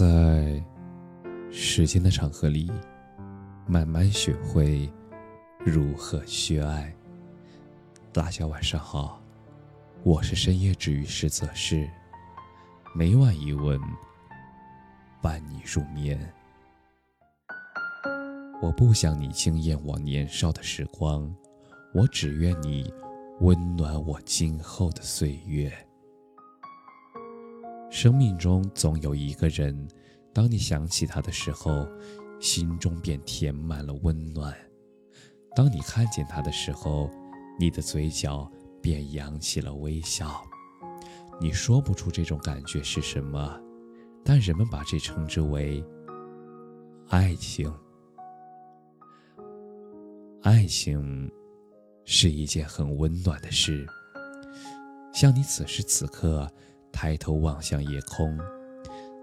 在时间的长河里，慢慢学会如何去爱。大家晚上好，我是深夜治愈师泽是，每晚一问，伴你入眠。我不想你惊艳我年少的时光，我只愿你温暖我今后的岁月。生命中总有一个人，当你想起他的时候，心中便填满了温暖；当你看见他的时候，你的嘴角便扬起了微笑。你说不出这种感觉是什么，但人们把这称之为爱情。爱情是一件很温暖的事，像你此时此刻。抬头望向夜空，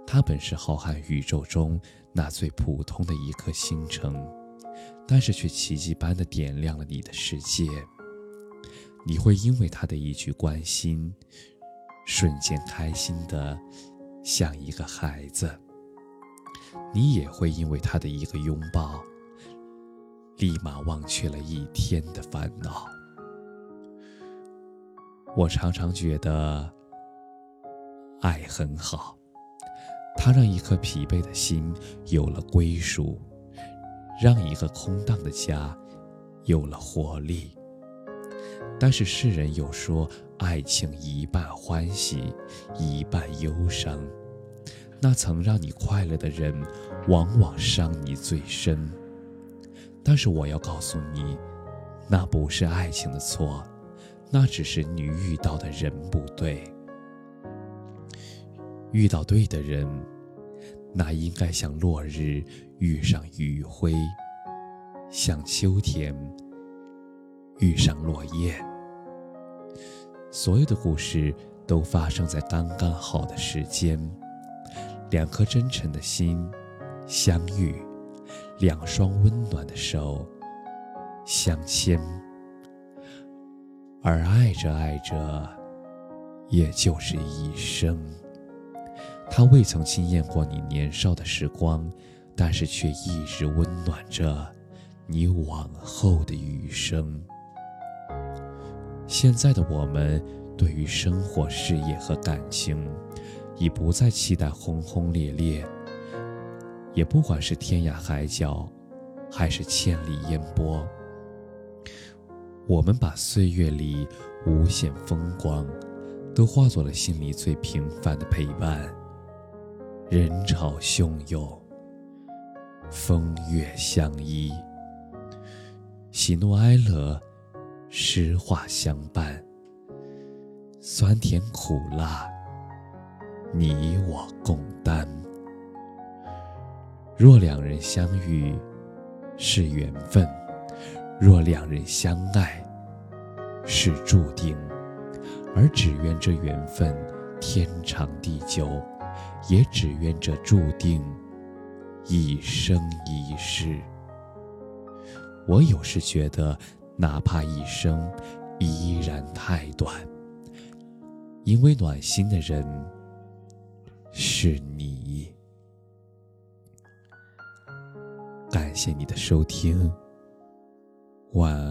它本是浩瀚宇宙中那最普通的一颗星辰，但是却奇迹般的点亮了你的世界。你会因为他的一句关心，瞬间开心的像一个孩子；你也会因为他的一个拥抱，立马忘却了一天的烦恼。我常常觉得。爱很好，它让一颗疲惫的心有了归属，让一个空荡的家有了活力。但是世人又说，爱情一半欢喜，一半忧伤。那曾让你快乐的人，往往伤你最深。但是我要告诉你，那不是爱情的错，那只是你遇到的人不对。遇到对的人，那应该像落日遇上余晖，像秋天遇上落叶。所有的故事都发生在刚刚好的时间，两颗真诚的心相遇，两双温暖的手相牵，而爱着爱着，也就是一生。他未曾惊艳过你年少的时光，但是却一直温暖着你往后的余生。现在的我们，对于生活、事业和感情，已不再期待轰轰烈烈，也不管是天涯海角，还是千里烟波，我们把岁月里无限风光，都化作了心里最平凡的陪伴。人潮汹涌，风月相依，喜怒哀乐，诗画相伴，酸甜苦辣，你我共担。若两人相遇是缘分，若两人相爱是注定，而只愿这缘分天长地久。也只愿这注定一生一世。我有时觉得，哪怕一生依然太短，因为暖心的人是你。感谢你的收听，晚安。